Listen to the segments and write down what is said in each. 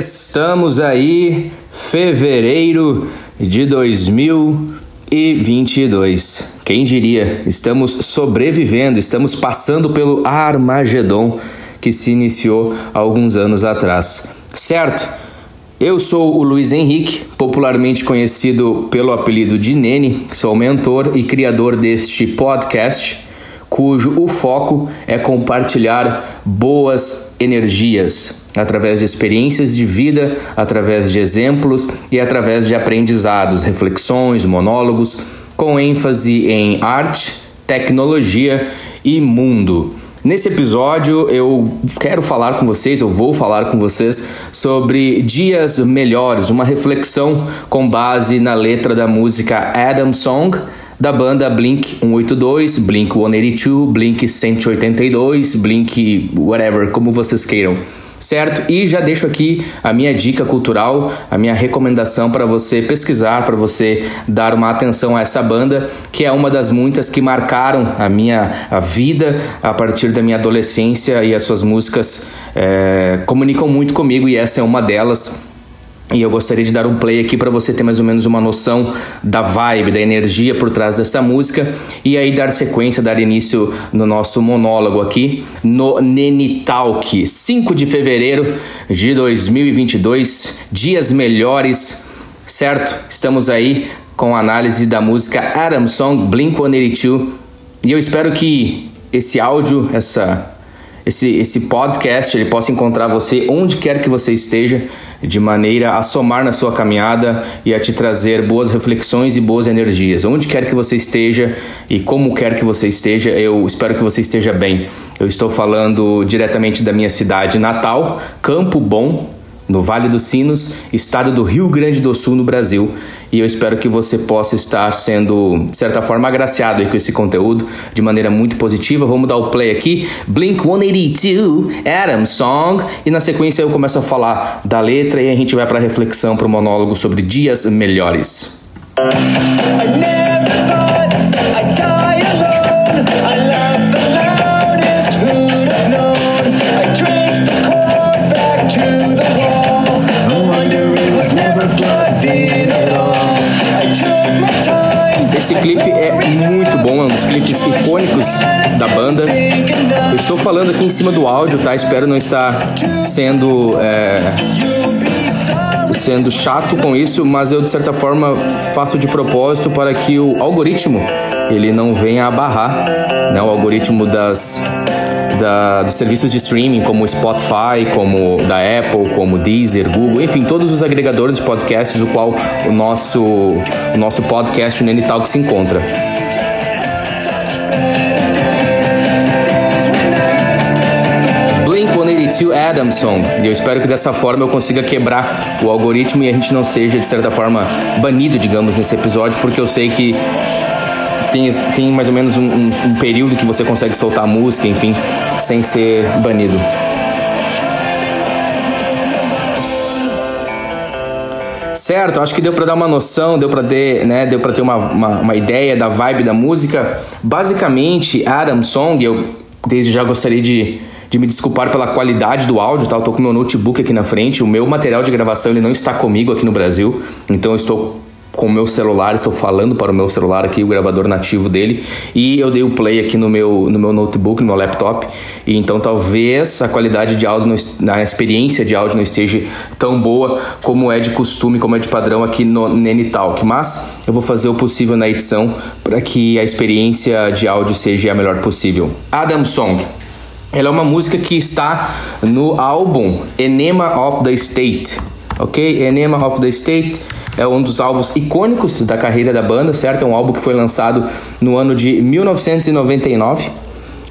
Estamos aí, fevereiro de 2022. Quem diria? Estamos sobrevivendo, estamos passando pelo Armagedon que se iniciou alguns anos atrás. Certo? Eu sou o Luiz Henrique, popularmente conhecido pelo apelido de Nene, sou mentor e criador deste podcast, cujo o foco é compartilhar boas energias, através de experiências de vida, através de exemplos e através de aprendizados, reflexões, monólogos, com ênfase em arte, tecnologia e mundo. Nesse episódio eu quero falar com vocês, eu vou falar com vocês sobre dias melhores, uma reflexão com base na letra da música Adam Song da banda Blink 182, Blink 182, Blink 182, Blink whatever, como vocês queiram certo? E já deixo aqui a minha dica cultural, a minha recomendação para você pesquisar, para você dar uma atenção a essa banda, que é uma das muitas que marcaram a minha a vida a partir da minha adolescência e as suas músicas é, comunicam muito comigo e essa é uma delas. E eu gostaria de dar um play aqui para você ter mais ou menos uma noção da vibe, da energia por trás dessa música. E aí dar sequência, dar início no nosso monólogo aqui no Neni Talk, 5 de fevereiro de 2022, dias melhores, certo? Estamos aí com a análise da música Adam Song Blink-182 e eu espero que esse áudio, essa esse, esse podcast ele possa encontrar você onde quer que você esteja de maneira a somar na sua caminhada e a te trazer boas reflexões e boas energias. Onde quer que você esteja e como quer que você esteja, eu espero que você esteja bem. Eu estou falando diretamente da minha cidade natal, Campo Bom, no Vale dos Sinos, estado do Rio Grande do Sul, no Brasil. E eu espero que você possa estar sendo, de certa forma, agraciado com esse conteúdo de maneira muito positiva. Vamos dar o play aqui. Blink 182, Adam Song. E na sequência eu começo a falar da letra e a gente vai para reflexão, para o monólogo sobre dias melhores. Esse clipe é muito bom, é um dos clipes icônicos da banda. Eu estou falando aqui em cima do áudio, tá? Espero não estar sendo é, sendo chato com isso, mas eu de certa forma faço de propósito para que o algoritmo ele não venha a barrar, né? O algoritmo das da, dos serviços de streaming como Spotify, como da Apple, como Deezer, Google, enfim, todos os agregadores de podcasts, o qual o nosso, o nosso podcast, o Nene Talk, se encontra. Blink-182 Adamson. E eu espero que dessa forma eu consiga quebrar o algoritmo e a gente não seja, de certa forma, banido, digamos, nesse episódio, porque eu sei que tem, tem mais ou menos um, um, um período que você consegue soltar música, enfim, sem ser banido. Certo, acho que deu para dar uma noção, deu para ter, né, deu para ter uma, uma, uma, ideia da vibe da música. Basicamente, Adam Song, eu desde já gostaria de, de me desculpar pela qualidade do áudio, tá? Eu tô com meu notebook aqui na frente, o meu material de gravação ele não está comigo aqui no Brasil, então eu estou com o meu celular, estou falando para o meu celular aqui, o gravador nativo dele, e eu dei o play aqui no meu, no meu notebook, no meu laptop, e então talvez a qualidade de áudio, não, a experiência de áudio não esteja tão boa como é de costume, como é de padrão aqui no Nene Talk, mas eu vou fazer o possível na edição para que a experiência de áudio seja a melhor possível. Adam Song. Ela é uma música que está no álbum Enema of the State, ok? Enema of the State é um dos álbuns icônicos da carreira da banda, certo? É um álbum que foi lançado no ano de 1999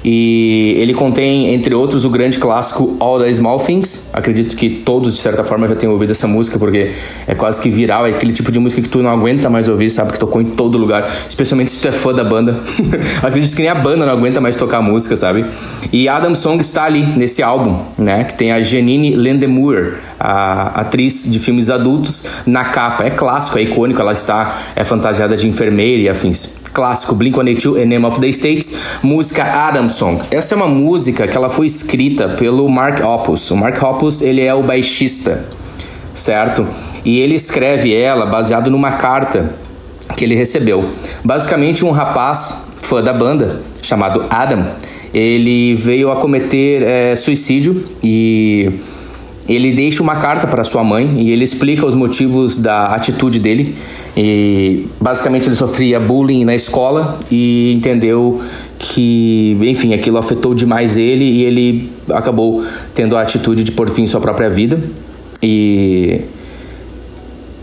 e ele contém, entre outros, o grande clássico All the Small Things. Acredito que todos, de certa forma, já tenham ouvido essa música, porque é quase que viral. É aquele tipo de música que tu não aguenta mais ouvir, sabe? Que tocou em todo lugar. Especialmente se tu é fã da banda. Acredito que nem a banda não aguenta mais tocar música, sabe? E Adam Song está ali, nesse álbum, né? Que tem a Janine Landemure, a atriz de filmes adultos, na capa. É clássico, é icônico. Ela está é fantasiada de enfermeira e afins. clássico Blink-182 Name of the States, música Adam Song. Essa é uma música que ela foi escrita pelo Mark Hoppus. O Mark Hoppus, ele é o baixista, certo? E ele escreve ela baseado numa carta que ele recebeu. Basicamente um rapaz fã da banda chamado Adam, ele veio a cometer é, suicídio e ele deixa uma carta para sua mãe e ele explica os motivos da atitude dele. E basicamente ele sofria bullying na escola e entendeu que, enfim, aquilo afetou demais ele e ele acabou tendo a atitude de pôr fim em sua própria vida. E,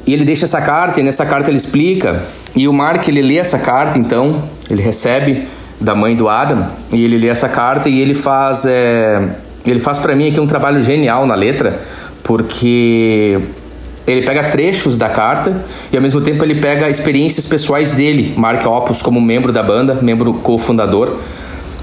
e ele deixa essa carta e nessa carta ele explica e o Mark ele lê essa carta então, ele recebe da mãe do Adam e ele lê essa carta e ele faz é, ele faz para mim aqui um trabalho genial na letra, porque ele pega trechos da carta e ao mesmo tempo ele pega experiências pessoais dele, marca Opus como membro da banda, membro cofundador.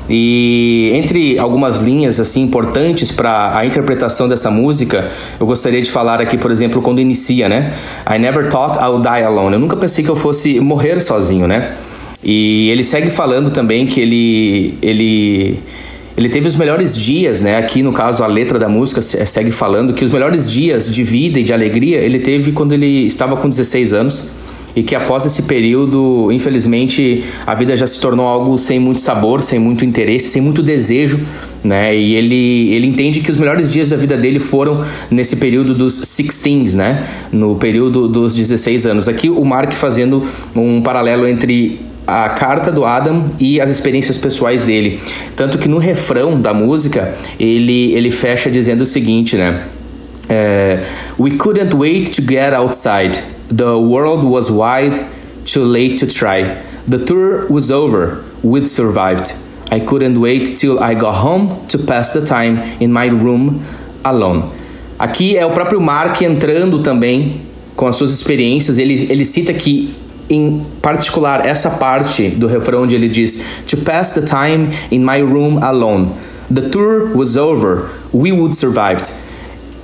E entre algumas linhas assim importantes para a interpretação dessa música, eu gostaria de falar aqui, por exemplo, quando inicia, né? I never thought I would die alone. Eu nunca pensei que eu fosse morrer sozinho, né? E ele segue falando também que ele ele ele teve os melhores dias, né? Aqui no caso a letra da música segue falando que os melhores dias de vida e de alegria ele teve quando ele estava com 16 anos e que após esse período, infelizmente, a vida já se tornou algo sem muito sabor, sem muito interesse, sem muito desejo, né? E ele, ele entende que os melhores dias da vida dele foram nesse período dos 16, né? No período dos 16 anos. Aqui o Mark fazendo um paralelo entre a carta do Adam e as experiências pessoais dele. Tanto que no refrão da música ele, ele fecha dizendo o seguinte, né? É, We couldn't wait to get outside. The world was wide, too late to try. The tour was over, we'd survived. I couldn't wait till I got home to pass the time in my room alone. Aqui é o próprio Mark entrando também com as suas experiências. Ele, ele cita que em particular essa parte do refrão onde ele diz To pass the time in my room alone. The tour was over. We would survived.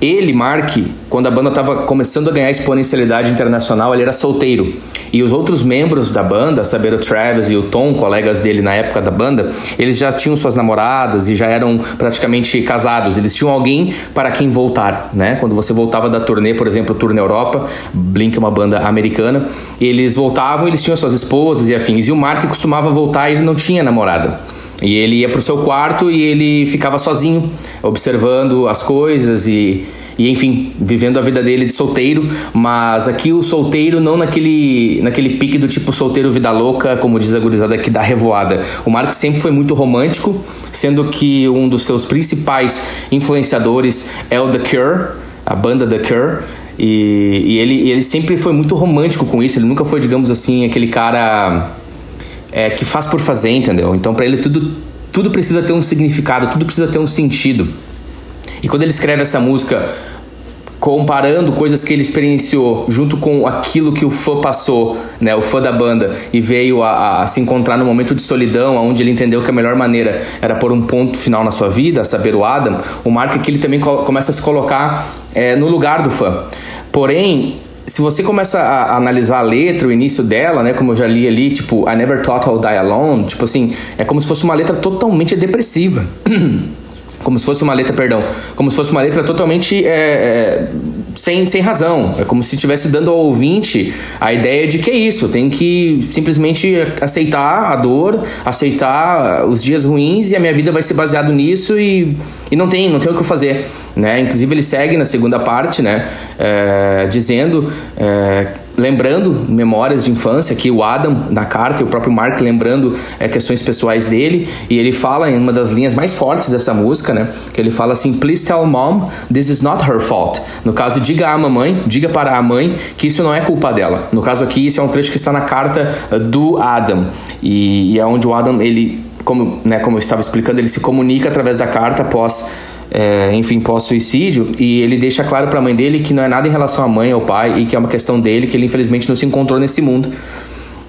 Ele, Mark, quando a banda estava começando a ganhar exponencialidade internacional, ele era solteiro. E os outros membros da banda, saber o Travis e o Tom, colegas dele na época da banda, eles já tinham suas namoradas e já eram praticamente casados. Eles tinham alguém para quem voltar, né? Quando você voltava da turnê, por exemplo, Tour na Europa, Blink é uma banda americana, eles voltavam, eles tinham suas esposas e afins. E o Mark costumava voltar e ele não tinha namorada. E ele ia pro seu quarto e ele ficava sozinho, observando as coisas e e enfim, vivendo a vida dele de solteiro, mas aqui o solteiro não naquele, naquele pique do tipo solteiro vida louca, como diz a gurizada aqui da revoada. O Mark sempre foi muito romântico, sendo que um dos seus principais influenciadores é o The Cure, a banda The Cure. E, e ele, ele sempre foi muito romântico com isso, ele nunca foi, digamos assim, aquele cara é, que faz por fazer, entendeu? Então, para ele, tudo, tudo precisa ter um significado, tudo precisa ter um sentido. E quando ele escreve essa música comparando coisas que ele experienciou junto com aquilo que o fã passou, né, o fã da banda, e veio a, a, se encontrar num momento de solidão, onde ele entendeu que a melhor maneira era pôr um ponto final na sua vida, a saber o Adam, o Mark que ele também começa a se colocar é, no lugar do fã. Porém, se você começa a, a, analisar a letra, o início dela, né, como eu já li ali, tipo, I never thought I'll die alone, tipo assim, é como se fosse uma letra totalmente depressiva. como se fosse uma letra, perdão, como se fosse uma letra totalmente é, é, sem, sem razão. É como se estivesse dando ao ouvinte a ideia de que é isso, tem que simplesmente aceitar a dor, aceitar os dias ruins e a minha vida vai ser baseado nisso e, e não tem, não tem o que fazer, né? Inclusive ele segue na segunda parte, né, é, dizendo é, lembrando memórias de infância, aqui o Adam na carta e o próprio Mark lembrando é, questões pessoais dele, e ele fala em uma das linhas mais fortes dessa música, né, que ele fala assim, please tell mom this is not her fault. No caso, diga à mamãe, diga para a mãe que isso não é culpa dela. No caso aqui, isso é um trecho que está na carta uh, do Adam, e, e é onde o Adam, ele, como, né, como eu estava explicando, ele se comunica através da carta após é, enfim, pós-suicídio, e ele deixa claro para a mãe dele que não é nada em relação à mãe ou pai e que é uma questão dele, que ele infelizmente não se encontrou nesse mundo.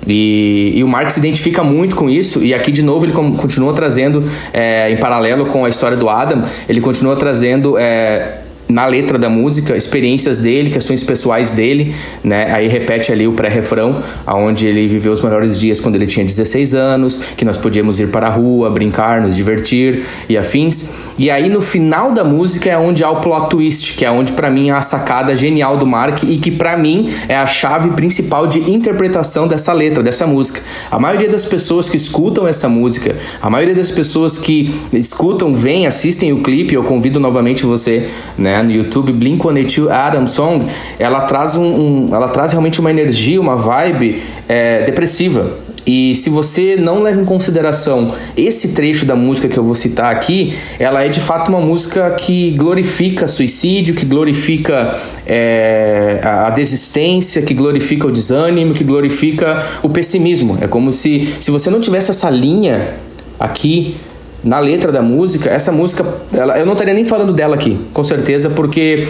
E, e, o Marx se identifica muito com isso, e aqui de novo ele continua trazendo, é, em paralelo com a história do Adam, ele continua trazendo é, na letra da música, experiências dele, questões pessoais dele, né? Aí repete ali o pré-refrão, aonde ele viveu os melhores dias quando ele tinha 16 anos, que nós podíamos ir para a rua, brincar, nos divertir e afins. E aí no final da música é onde há o plot twist, que é onde para mim é a sacada genial do Mark e que para mim é a chave principal de interpretação dessa letra, dessa música. A maioria das pessoas que escutam essa música, a maioria das pessoas que escutam, vêm, assistem o clipe, eu convido novamente você, né, no YouTube, Blink-182 Adam Song, ela traz, um, um, ela traz realmente uma energia, uma vibe é, depressiva. E se você não leva em consideração esse trecho da música que eu vou citar aqui, ela é de fato uma música que glorifica suicídio, que glorifica é, a desistência, que glorifica o desânimo, que glorifica o pessimismo. É como se, se você não tivesse essa linha aqui na letra da música, essa música, ela, eu não estaria nem falando dela aqui, com certeza, porque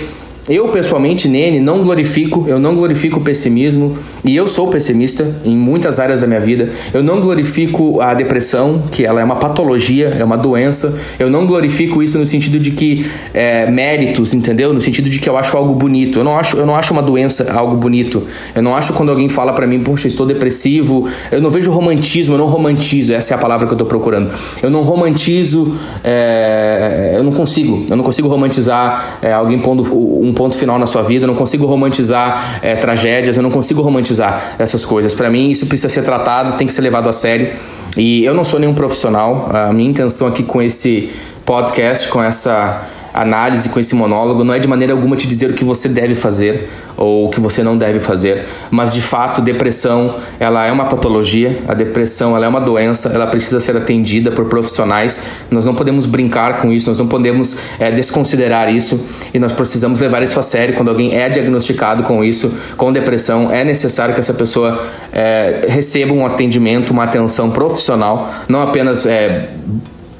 eu, pessoalmente, Nene, não glorifico, eu não glorifico o pessimismo, e eu sou pessimista em muitas áreas da minha vida. Eu não glorifico a depressão, que ela é uma patologia, é uma doença. Eu não glorifico isso no sentido de que é, méritos, entendeu? No sentido de que eu acho algo bonito. Eu não acho, eu não acho uma doença algo bonito. Eu não acho quando alguém fala para mim, poxa, estou depressivo. Eu não vejo romantismo, eu não romantizo, essa é a palavra que eu tô procurando. Eu não romantizo, é, eu não consigo, eu não consigo romantizar é, alguém pondo um um ponto final na sua vida, eu não consigo romantizar é, tragédias, eu não consigo romantizar essas coisas. Para mim, isso precisa ser tratado, tem que ser levado a sério. E eu não sou nenhum profissional, a minha intenção aqui com esse podcast, com essa análise, com esse monólogo, não é de maneira alguma te dizer o que você deve fazer ou o que você não deve fazer, mas de fato, depressão, ela é uma patologia, a depressão, ela é uma doença, ela precisa ser atendida por profissionais. Nós não podemos brincar com isso, nós não podemos é, desconsiderar isso e nós precisamos levar isso a sério. Quando alguém é diagnosticado com isso, com depressão, é necessário que essa pessoa é, receba um atendimento, uma atenção profissional, não apenas é,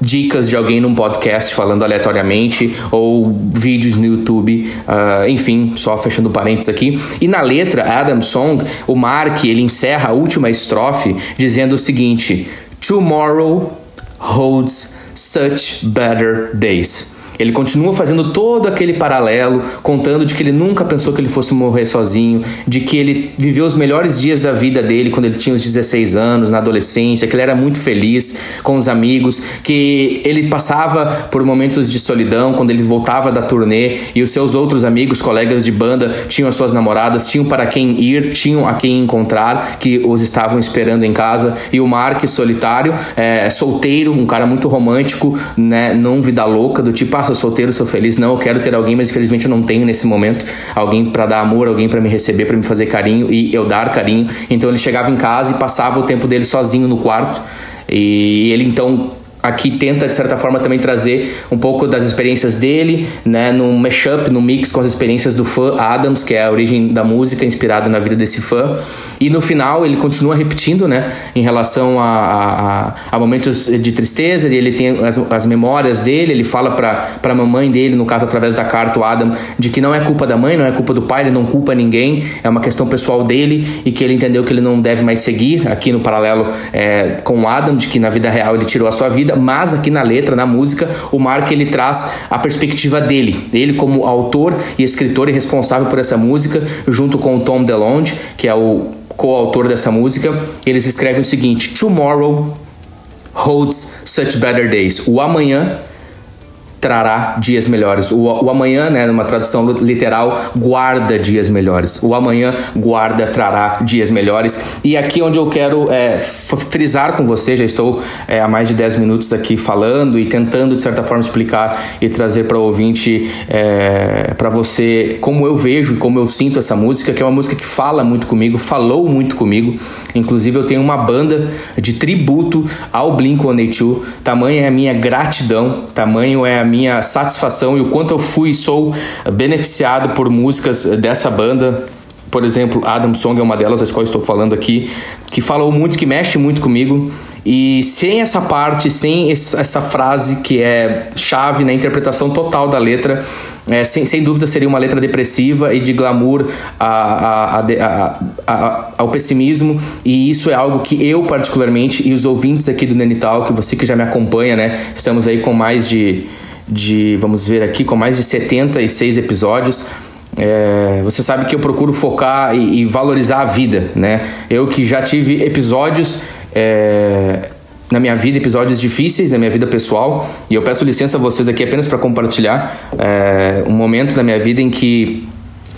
dicas de alguém num podcast falando aleatoriamente ou vídeos no YouTube, uh, enfim, só fechando parênteses aqui. E na letra Adam Song, o Mark ele encerra a última estrofe dizendo o seguinte: Tomorrow holds such better days. Ele continua fazendo todo aquele paralelo, contando de que ele nunca pensou que ele fosse morrer sozinho, de que ele viveu os melhores dias da vida dele quando ele tinha os 16 anos, na adolescência, que ele era muito feliz com os amigos, que ele passava por momentos de solidão quando ele voltava da turnê e os seus outros amigos, colegas de banda, tinham as suas namoradas, tinham para quem ir, tinham a quem encontrar, que os estavam esperando em casa. E o Mark, solitário, é, solteiro, um cara muito romântico, né, não vida louca, do tipo, ah, sou solteiro, sou feliz. Não, eu quero ter alguém, mas infelizmente eu não tenho nesse momento alguém para dar amor, alguém para me receber, para me fazer carinho e eu dar carinho. Então ele chegava em casa e passava o tempo dele sozinho no quarto. E ele então aqui tenta de certa forma também trazer um pouco das experiências dele, né, num mashup, no mix com as experiências do fã Adams, que é a origem da música inspirada na vida desse fã. E no final ele continua repetindo, né, em relação a, a, a momentos de tristeza, ele tem as, as memórias dele, ele fala para a mamãe dele, no caso através da carta o Adam, de que não é culpa da mãe, não é culpa do pai, ele não culpa ninguém, é uma questão pessoal dele e que ele entendeu que ele não deve mais seguir aqui no paralelo é, com o Adam, de que na vida real ele tirou a sua vida mas aqui na letra, na música, o Mark ele traz a perspectiva dele, ele como autor e escritor e responsável por essa música, junto com o Tom DeLonge, que é o coautor dessa música, eles escrevem o seguinte: Tomorrow holds such better days. O amanhã trará dias melhores. O, o amanhã, né, numa tradução literal, guarda dias melhores. O amanhã guarda, trará dias melhores. E aqui onde eu quero é, frisar com você, já estou é, há mais de 10 minutos aqui falando e tentando, de certa forma, explicar e trazer para o ouvinte, é, para você, como eu vejo e como eu sinto essa música, que é uma música que fala muito comigo, falou muito comigo. Inclusive, eu tenho uma banda de tributo ao Blink-182. Tamanho é a minha gratidão, tamanho é a minha satisfação e o quanto eu fui e sou beneficiado por músicas dessa banda. Por exemplo, Adam Song é uma delas, as quais estou falando aqui, que falou muito, que mexe muito comigo. E sem essa parte, sem essa frase que é chave na interpretação total da letra, é, sem, sem dúvida seria uma letra depressiva e de glamour a, a, a, ao pessimismo. E isso é algo que eu, particularmente, e os ouvintes aqui do Nenital, que você que já me acompanha, né? Estamos aí com mais de de, vamos ver aqui, com mais de 76 episódios. É, você sabe que eu procuro focar e, e, valorizar a vida, né? Eu que já tive episódios é, na minha vida, episódios difíceis na minha vida pessoal, e eu peço licença a vocês aqui apenas para compartilhar é, um momento na minha vida em que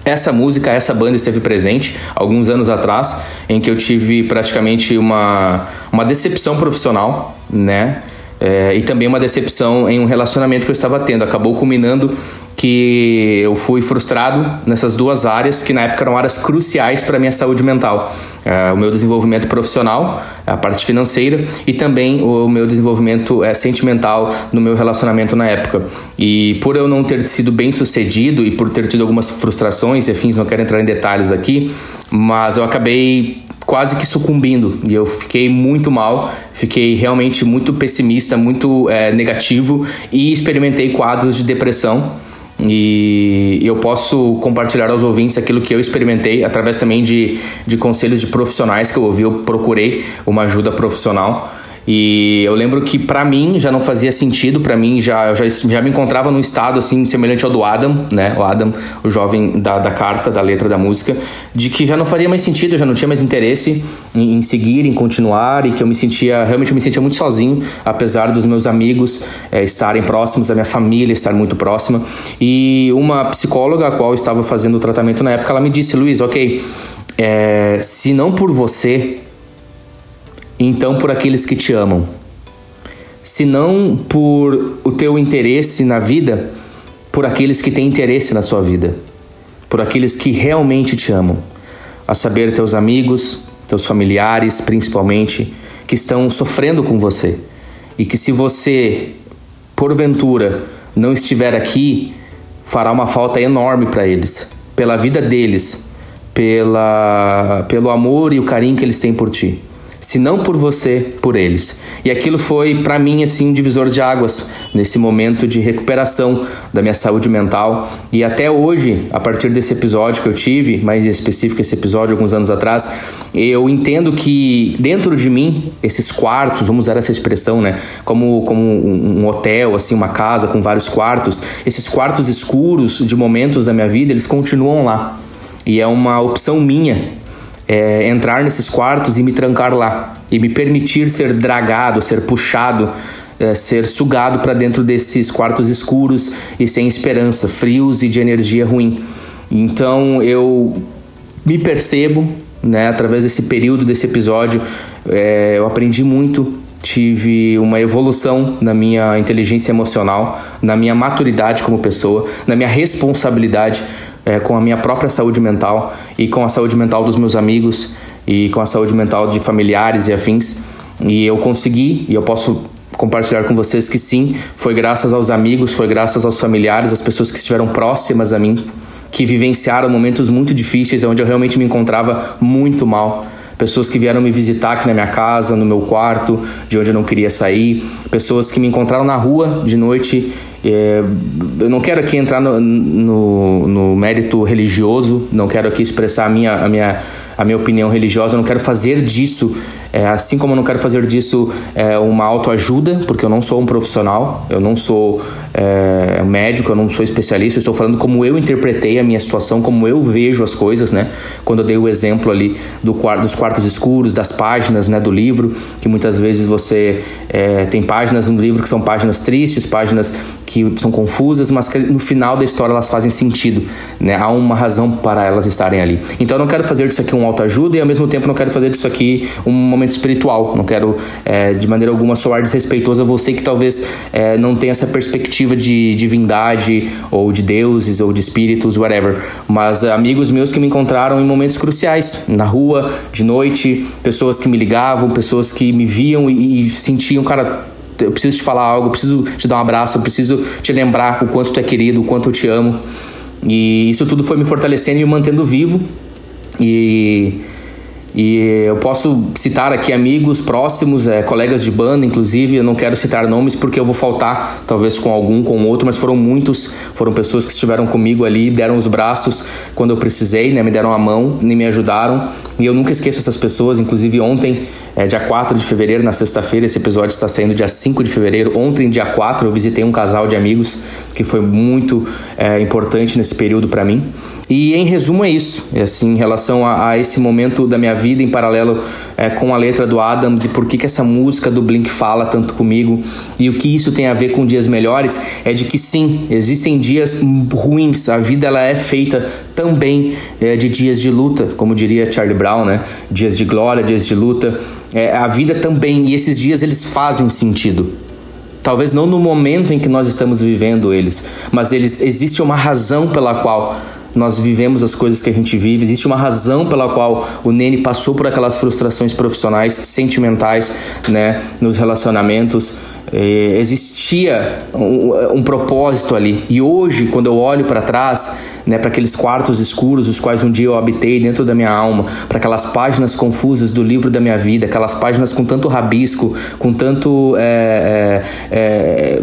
essa música, essa banda esteve presente alguns anos atrás, em que eu tive praticamente uma, uma decepção profissional, né? É, e também uma decepção em um relacionamento que eu estava tendo. Acabou culminando que eu fui frustrado nessas duas áreas que na época eram áreas cruciais para minha saúde mental, é, o meu desenvolvimento profissional, a parte financeira e também o meu desenvolvimento é, sentimental no meu relacionamento na época. E por eu não ter sido bem sucedido e por ter tido algumas frustrações, enfim, não quero entrar em detalhes aqui, mas eu acabei quase que sucumbindo e eu fiquei muito mal, fiquei realmente muito pessimista, muito é, negativo e experimentei quadros de depressão. E eu posso compartilhar aos ouvintes aquilo que eu experimentei através também de, de conselhos de profissionais que eu ouvi. Eu procurei uma ajuda profissional e eu lembro que para mim já não fazia sentido, para mim já, já, já me encontrava num estado assim semelhante ao do Adam, né? O Adam, o jovem da, da carta, da letra da música, de que já não faria mais sentido, já não tinha mais interesse em, em seguir, em continuar e que eu me sentia, realmente eu me sentia muito sozinho, apesar dos meus amigos é, estarem próximos, da minha família estar muito próxima. E uma psicóloga a qual eu estava fazendo o tratamento na época, ela me disse, Luiz, ok, é, se não por você então por aqueles que te amam. Se não por o teu interesse na vida, por aqueles que têm interesse na sua vida, por aqueles que realmente te amam, a saber, teus amigos, teus familiares, principalmente, que estão sofrendo com você. E que se você, porventura, não estiver aqui, fará uma falta enorme para eles, pela vida deles, pela, pelo amor e o carinho que eles têm por ti se não por você, por eles. E aquilo foi para mim assim um divisor de águas nesse momento de recuperação da minha saúde mental e até hoje, a partir desse episódio que eu tive, mais específico esse episódio alguns anos atrás, eu entendo que dentro de mim esses quartos, vamos usar essa expressão, né, como como um hotel, assim, uma casa com vários quartos, esses quartos escuros de momentos da minha vida, eles continuam lá. E é uma opção minha é, entrar nesses quartos e me trancar lá e me permitir ser dragado, ser puxado, é, ser sugado para dentro desses quartos escuros e sem esperança, frios e de energia ruim. Então eu me percebo, né, através desse período, desse episódio, é, eu aprendi muito, tive uma evolução na minha inteligência emocional, na minha maturidade como pessoa, na minha responsabilidade é, com a minha própria saúde mental e com a saúde mental dos meus amigos e com a saúde mental de familiares e afins. E eu consegui, e eu posso compartilhar com vocês que sim, foi graças aos amigos, foi graças aos familiares, às pessoas que estiveram próximas a mim, que vivenciaram momentos muito difíceis, onde eu realmente me encontrava muito mal pessoas que vieram me visitar aqui na minha casa, no meu quarto, de onde eu não queria sair, pessoas que me encontraram na rua de noite. É, eu não quero aqui entrar no, no, no, mérito religioso, não quero aqui expressar a minha, a minha, a minha opinião religiosa, não quero fazer disso é, assim como eu não quero fazer disso é, uma autoajuda, porque eu não sou um profissional, eu não sou é, médico, eu não sou especialista, eu estou falando como eu interpretei a minha situação, como eu vejo as coisas, né? Quando eu dei o exemplo ali do, dos quartos escuros, das páginas né, do livro, que muitas vezes você é, tem páginas no livro que são páginas tristes, páginas que são confusas, mas que no final da história elas fazem sentido, né? Há uma razão para elas estarem ali. Então eu não quero fazer disso aqui um autoajuda e ao mesmo tempo não quero fazer disso aqui um momento espiritual. Não quero é, de maneira alguma soar desrespeitoso a você que talvez é, não tenha essa perspectiva de divindade ou de deuses ou de espíritos, whatever. Mas é, amigos meus que me encontraram em momentos cruciais, na rua, de noite, pessoas que me ligavam, pessoas que me viam e, e sentiam, cara, eu preciso te falar algo, eu preciso te dar um abraço, eu preciso te lembrar o quanto tu é querido, o quanto eu te amo. E isso tudo foi me fortalecendo e me mantendo vivo. E E eu posso citar aqui amigos próximos, é, colegas de banda, inclusive. Eu não quero citar nomes porque eu vou faltar, talvez com algum, com outro, mas foram muitos. Foram pessoas que estiveram comigo ali, deram os braços quando eu precisei, né? Me deram a mão, e me ajudaram. E eu nunca esqueço essas pessoas. Inclusive, ontem, é, dia 4 de fevereiro, na sexta-feira, esse episódio está saindo dia 5 de fevereiro. Ontem, dia 4, eu visitei um casal de amigos que foi muito é, importante nesse período para mim. E em resumo é isso, é assim, em relação a, a, esse momento da minha vida em paralelo é, com a letra do Adams e por que, que essa música do Blink fala tanto comigo e o que isso tem a ver com dias melhores é de que sim, existem dias ruins, a vida ela é feita também é, de dias de luta, como diria Charlie Brown, né? Dias de glória, dias de luta, é, a vida também e esses dias eles fazem sentido. Talvez não no momento em que nós estamos vivendo eles, mas eles existe uma razão pela qual nós vivemos as coisas que a gente vive, existe uma razão pela qual o Nene passou por aquelas frustrações profissionais, sentimentais, né, nos relacionamentos. É, existia um, um, propósito ali. E hoje, quando eu olho para trás, né, para aqueles quartos escuros, os quais um dia eu habitei dentro da minha alma, para aquelas páginas confusas do livro da minha vida, aquelas páginas com tanto rabisco, com tanto é, é, é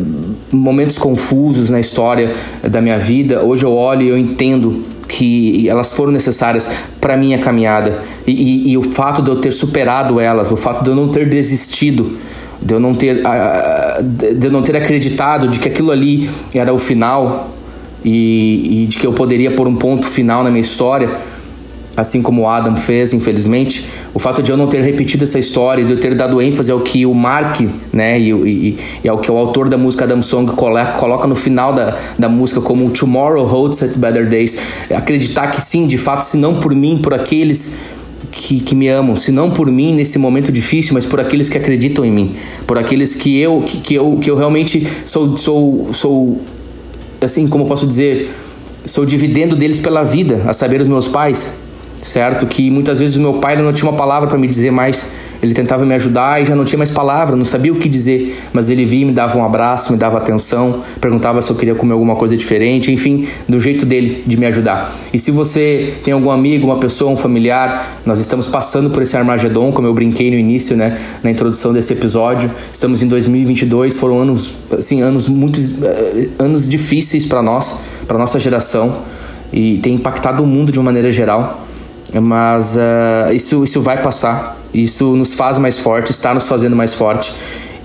momentos confusos na história da minha vida, hoje eu olho e eu entendo que elas foram necessárias para minha caminhada. E, e, e, o fato de eu ter superado elas, o fato de eu não ter desistido, de eu não ter, de eu não ter acreditado de que aquilo ali era o final e, e de que eu poderia pôr um ponto final na minha história assim como o Adam fez, infelizmente, o fato de eu não ter repetido essa história, de eu ter dado ênfase ao que o Mark, né, e, e, e ao que o autor da música Adam Song coloca no final da, da música como Tomorrow Holds Its Better Days, acreditar que sim, de fato, se não por mim, por aqueles que, que, me amam, se não por mim nesse momento difícil, mas por aqueles que acreditam em mim, por aqueles que eu que, que eu que eu realmente sou sou sou assim como posso dizer sou dividendo deles pela vida, a saber os meus pais, certo? Que muitas vezes o meu pai não tinha uma palavra para me dizer mais. Ele tentava me ajudar e já não tinha mais palavra, não sabia o que dizer, mas ele via, me dava um abraço, me dava atenção, perguntava se eu queria comer alguma coisa diferente, enfim, do jeito dele de me ajudar. E se você tem algum amigo, uma pessoa, um familiar, nós estamos passando por esse Armagedon, como eu brinquei no início, né, na introdução desse episódio. Estamos em 2022, foram anos, assim, anos muito eh, anos difíceis para nós, para nossa geração e tem impactado o mundo de uma maneira geral mas uh, isso, isso vai passar. Isso nos faz mais fortes, está nos fazendo mais forte.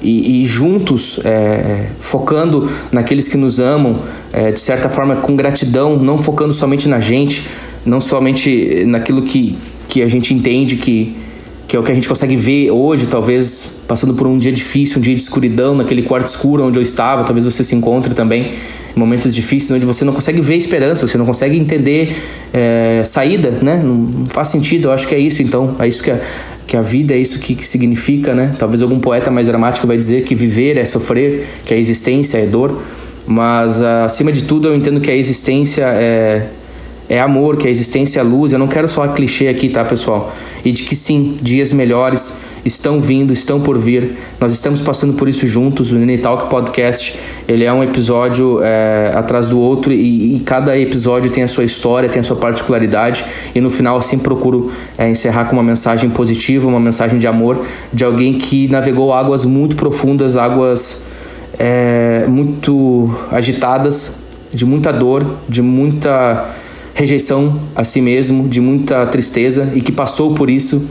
E, e juntos, é, focando naqueles que nos amam, é, de certa forma com gratidão, não focando somente na gente, não somente naquilo que, que a gente entende que, que é o que a gente consegue ver hoje, talvez passando por um dia difícil, um dia de escuridão, naquele quarto escuro onde eu estava, talvez você se encontre também momentos difíceis onde você não consegue ver esperança, você não consegue entender é, saída, né? Não, faz sentido, eu acho que é isso então, é isso que a, que a vida é isso que, que significa, né? Talvez algum poeta mais dramático vai dizer que viver é sofrer, que a existência é dor, mas acima de tudo eu entendo que a existência é é amor, que a existência é luz. Eu não quero só clichê aqui, tá, pessoal? E de que sim, dias melhores estão vindo, estão por vir. Nós estamos passando por isso juntos. O Nini Talk Podcast ele é um episódio é, atrás do outro e, e, cada episódio tem a sua história, tem a sua particularidade. E no final, assim, procuro é, encerrar com uma mensagem positiva, uma mensagem de amor de alguém que navegou águas muito profundas, águas é, muito agitadas, de muita dor, de muita rejeição a si mesmo, de muita tristeza e que passou por isso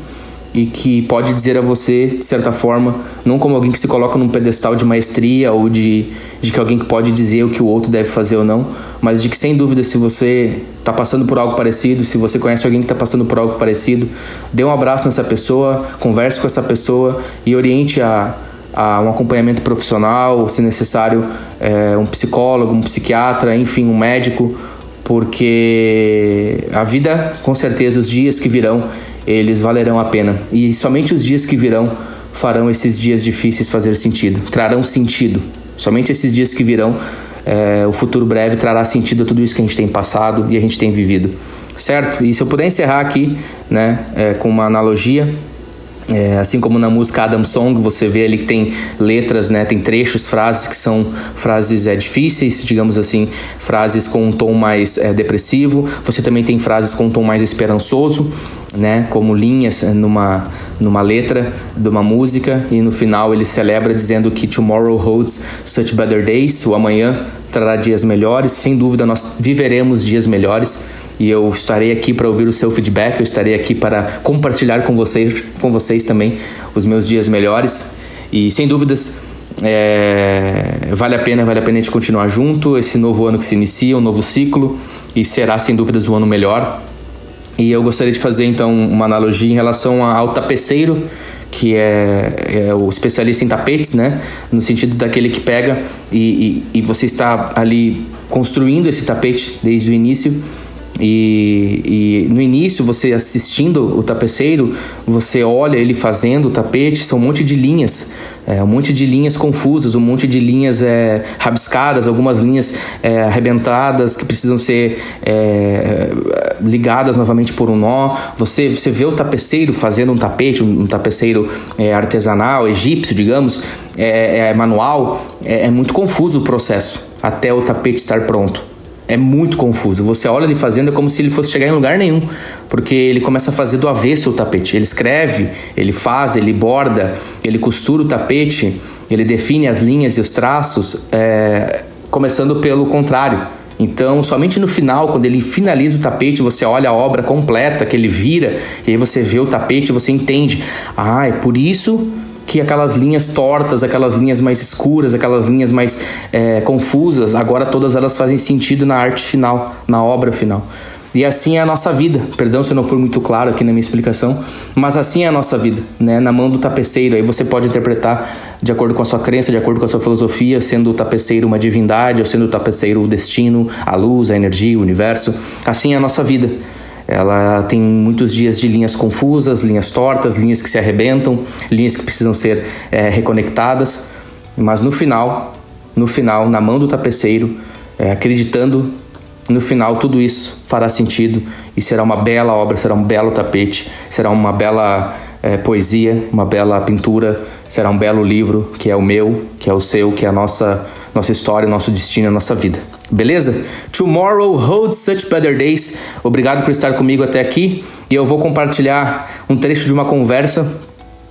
e que pode dizer a você, de certa forma, não como alguém que se coloca num pedestal de maestria ou de, de que alguém que pode dizer o que o outro deve fazer ou não, mas de que sem dúvida, se você está passando por algo parecido, se você conhece alguém que está passando por algo parecido, dê um abraço nessa pessoa, converse com essa pessoa e oriente a, a um acompanhamento profissional, se necessário, é, um psicólogo, um psiquiatra, enfim, um médico, porque a vida, com certeza, os dias que virão, eles valerão a pena. E somente os dias que virão farão esses dias difíceis fazer sentido, trarão sentido. Somente esses dias que virão, é, o futuro breve trará sentido a tudo isso que a gente tem passado e a gente tem vivido, certo? E se eu puder encerrar aqui, né, é, com uma analogia, É, assim como na música Adam Song, você vê ali que tem letras, né, tem trechos, frases que são frases é, difíceis, digamos assim, frases com um tom mais é, depressivo. Você também tem frases com um tom mais esperançoso, né, como linhas numa, numa letra de uma música. E no final ele celebra dizendo que Tomorrow holds such better days, o amanhã trará dias melhores. Sem dúvida, nós viveremos dias melhores e eu estarei aqui para ouvir o seu feedback, eu estarei aqui para compartilhar com vocês, com vocês também os meus dias melhores. E sem dúvidas, é, vale a pena, vale a pena a gente continuar junto. Esse novo ano que se inicia, um novo ciclo, e será sem dúvidas um ano melhor. E eu gostaria de fazer então uma analogia em relação ao tapeceiro, que é, é o especialista em tapetes, né? No sentido daquele que pega e, e, e você está ali construindo esse tapete desde o início e, e, no início, você assistindo o tapeceiro, você olha ele fazendo o tapete, são um monte de linhas, é, um monte de linhas confusas, um monte de linhas é, rabiscadas, algumas linhas é, arrebentadas que precisam ser é, ligadas novamente por um nó. Você, você vê o tapeceiro fazendo um tapete, um, um tapeceiro é, artesanal, egípcio, digamos, é, manual, é muito confuso o processo até o tapete estar pronto é muito confuso. Você olha ele fazendo é como se ele fosse chegar em lugar nenhum, porque ele começa a fazer do avesso o tapete. Ele escreve, ele faz, ele borda, ele costura o tapete, ele define as linhas e os traços, é, começando pelo contrário. Então, somente no final, quando ele finaliza o tapete, você olha a obra completa que ele vira, e aí você vê o tapete, você entende. Ah, é por isso que aquelas linhas tortas, aquelas linhas mais escuras, aquelas linhas mais é, confusas, agora todas elas fazem sentido na arte final, na obra final. E assim é a nossa vida. Perdão se eu não for muito claro aqui na minha explicação, mas assim é a nossa vida, né? Na mão do tapeceiro. Aí você pode interpretar de acordo com a sua crença, de acordo com a sua filosofia, sendo o tapeceiro uma divindade, ou sendo o tapeceiro o destino, a luz, a energia, o universo. Assim é a nossa vida. Ela tem muitos dias de linhas confusas, linhas tortas, linhas que se arrebentam, linhas que precisam ser é, reconectadas, mas no final, no final, na mão do tapeceiro, é, acreditando, no final tudo isso fará sentido e será uma bela obra, será um belo tapete, será uma bela é, poesia, uma bela pintura, será um belo livro que é o meu, que é o seu, que é a nossa nossa história, nosso destino, a nossa vida. Beleza? Tomorrow holds such better days. Obrigado por estar comigo até aqui e eu vou compartilhar um trecho de uma conversa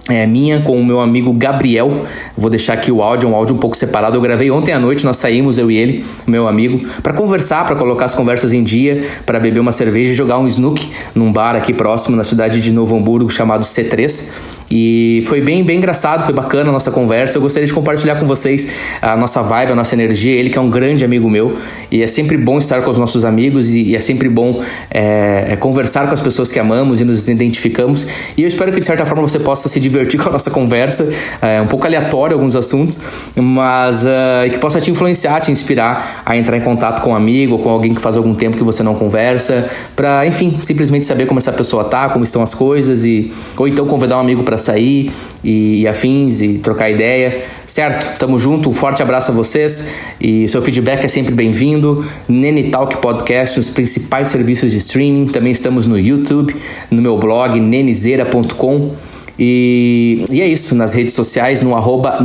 é, minha com o meu amigo Gabriel. Vou deixar aqui o áudio, um áudio um pouco separado. Eu gravei ontem à noite, nós saímos, eu e ele, meu amigo, para conversar, para colocar as conversas em dia, para beber uma cerveja e jogar um snook num bar aqui próximo na cidade de Novo Hamburgo chamado C3. E foi bem, bem engraçado, foi bacana a nossa conversa. Eu gostaria de compartilhar com vocês a nossa vibe, a nossa energia. Ele que é um grande amigo meu e é sempre bom estar com os nossos amigos e, e é sempre bom é, é, conversar com as pessoas que amamos e nos identificamos. E eu espero que de certa forma você possa se divertir com a nossa conversa. É um pouco aleatório alguns assuntos, mas uh, que possa te influenciar, te inspirar a entrar em contato com um amigo, com alguém que faz algum tempo que você não conversa, para enfim simplesmente saber como essa pessoa tá, como estão as coisas e ou então convidar um amigo para sair e, e, afins e trocar ideia, certo? Tamo junto, um forte abraço a vocês e seu feedback é sempre bem-vindo. Nene Talk Podcast nos principais serviços de streaming, também estamos no YouTube, no meu blog nenizeira.com. E, e, é isso, nas redes sociais, no arroba.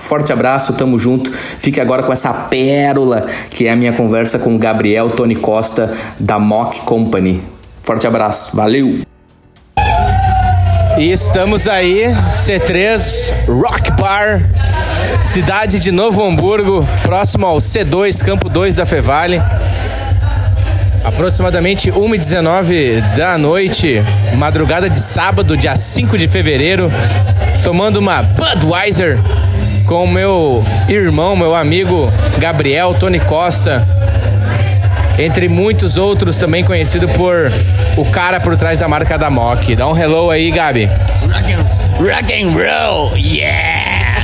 Forte abraço, tamo junto. Fique agora com essa pérola que é a minha conversa com Gabriel Tony Costa da Mock Company. Forte abraço, valeu! E estamos aí, C3 Rock Bar, cidade de Novo Hamburgo, próximo ao C2, campo 2 da Fevale. Aproximadamente 1h19 da noite, madrugada de sábado, dia 5 de fevereiro, tomando uma Budweiser com meu irmão, meu amigo Gabriel Tony Costa, entre muitos outros também conhecido por o cara por trás da marca da Mock. Dá um hello aí, Gabi. Rock and, rock and roll, yeah!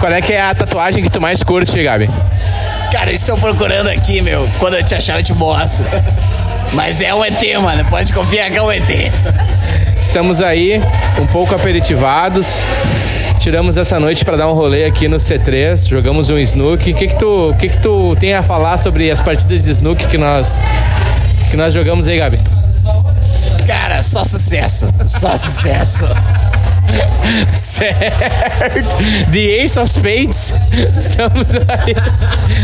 Qual é que é a tatuagem que tu mais curte, Gabi? Cara, estou procurando aqui, meu. Quando eu te achar, eu te mostro. Mas é um ET, mano. Pode confiar que é um ET. Estamos aí, um pouco aperitivados. Tiramos essa noite para dar um rolê aqui no C3, jogamos um snook. O que que tu, que que tu tem a falar sobre as partidas de snook que nós que nós jogamos aí, Gabi? Cara, só sucesso. Só sucesso. Certo. The Ace of Spades. Estamos aí.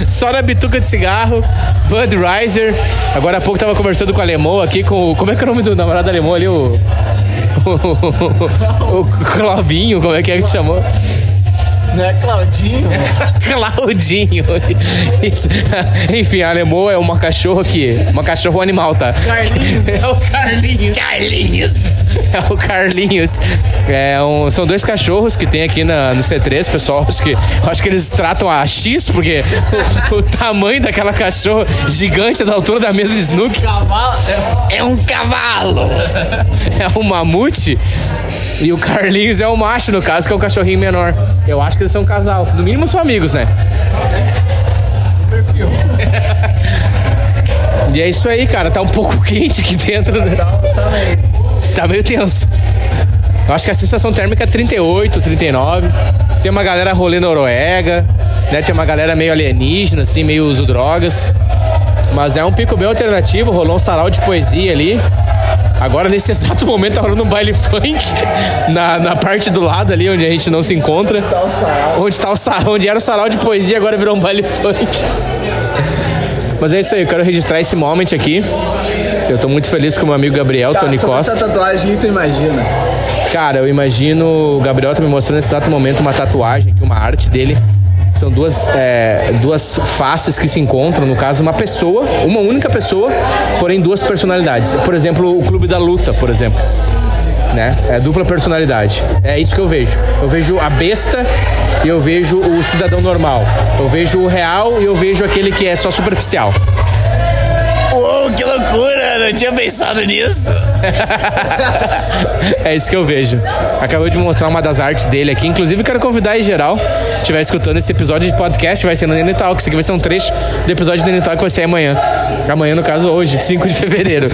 Só na bituca de cigarro. Budweiser. Agora há pouco tava conversando com o Alemão aqui, com o. Como é que é o nome do namorado alemão ali? O. O, o Clavinho, como é que é que chamou? Não é Claudinho? Claudinho. Isso. Enfim, a Alemão é uma cachorra que. Uma cachorro animal, tá? Carlinhos. É o Carlinhos. Carlinhos. É o Carlinhos. É um- são dois cachorros que tem aqui na, no C3, pessoal. Acho que, acho que eles tratam a X, porque o, o tamanho daquela cachorra gigante da altura da mesa de snook. É um cavalo. é um mamute. E o Carlinhos é o macho, no caso, que é um cachorrinho menor. Eu acho que eles são um casal. No mínimo são amigos, né? E é isso aí, cara. Tá um pouco quente aqui dentro. Né? Tá meio tenso. Eu acho que a sensação térmica é 38, 39. Tem uma galera rolê Noruega, né? Tem uma galera meio alienígena, assim, meio uso drogas. Mas é um pico bem alternativo, rolou um sarau de poesia ali. Agora, nesse exato momento, tá rolando um baile funk na, na parte do lado ali, onde a gente não se encontra. Onde, tá o sarau, onde era o sarau de poesia, agora virou um baile funk. Mas é isso aí, eu quero registrar esse moment aqui. Eu tô muito feliz com o meu amigo Gabriel, Tony Sobre Costa. essa tatuagem, tu imagina? Cara, eu imagino o Gabriel tá me mostrando nesse exato momento uma tatuagem aqui, uma arte dele. São duas, é, duas faces que se encontram, no caso, uma pessoa, uma única pessoa, porém duas personalidades. Por exemplo, o Clube da Luta, por exemplo. Né? É dupla personalidade. É isso que eu vejo. Eu vejo a besta e eu vejo o cidadão normal. Eu vejo o real e eu vejo aquele que é só superficial. Loucura! Não tinha pensado nisso. É isso que eu vejo. Acabou de mostrar uma das artes dele aqui. Inclusive, quero convidar aí geral. Se estiver escutando esse episódio de podcast, vai ser no Nene Talk. Esse aqui vai ser um trecho do episódio do Nene Talk que vai ser amanhã. Amanhã, no caso, hoje, 5 de fevereiro.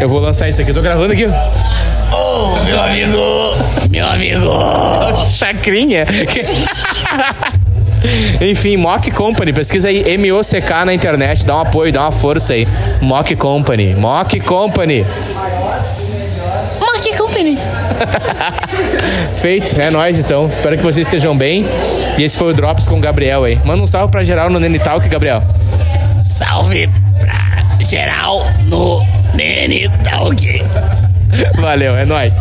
Eu vou lançar isso aqui. Eu tô gravando aqui. Ô, meu amigo! Meu amigo! Chacrinha. Enfim, Mock Company, pesquisa aí M-O-C-K na internet, dá um apoio, dá uma força aí. Mock Company, Mock Company. Monkey Company. Feito, é nóis então. Espero que vocês estejam bem. E esse foi o Drops com o Gabriel aí. Manda um salve pra geral no Nene Talk, Gabriel. Salve pra geral no Nene Talk. Valeu, é nóis.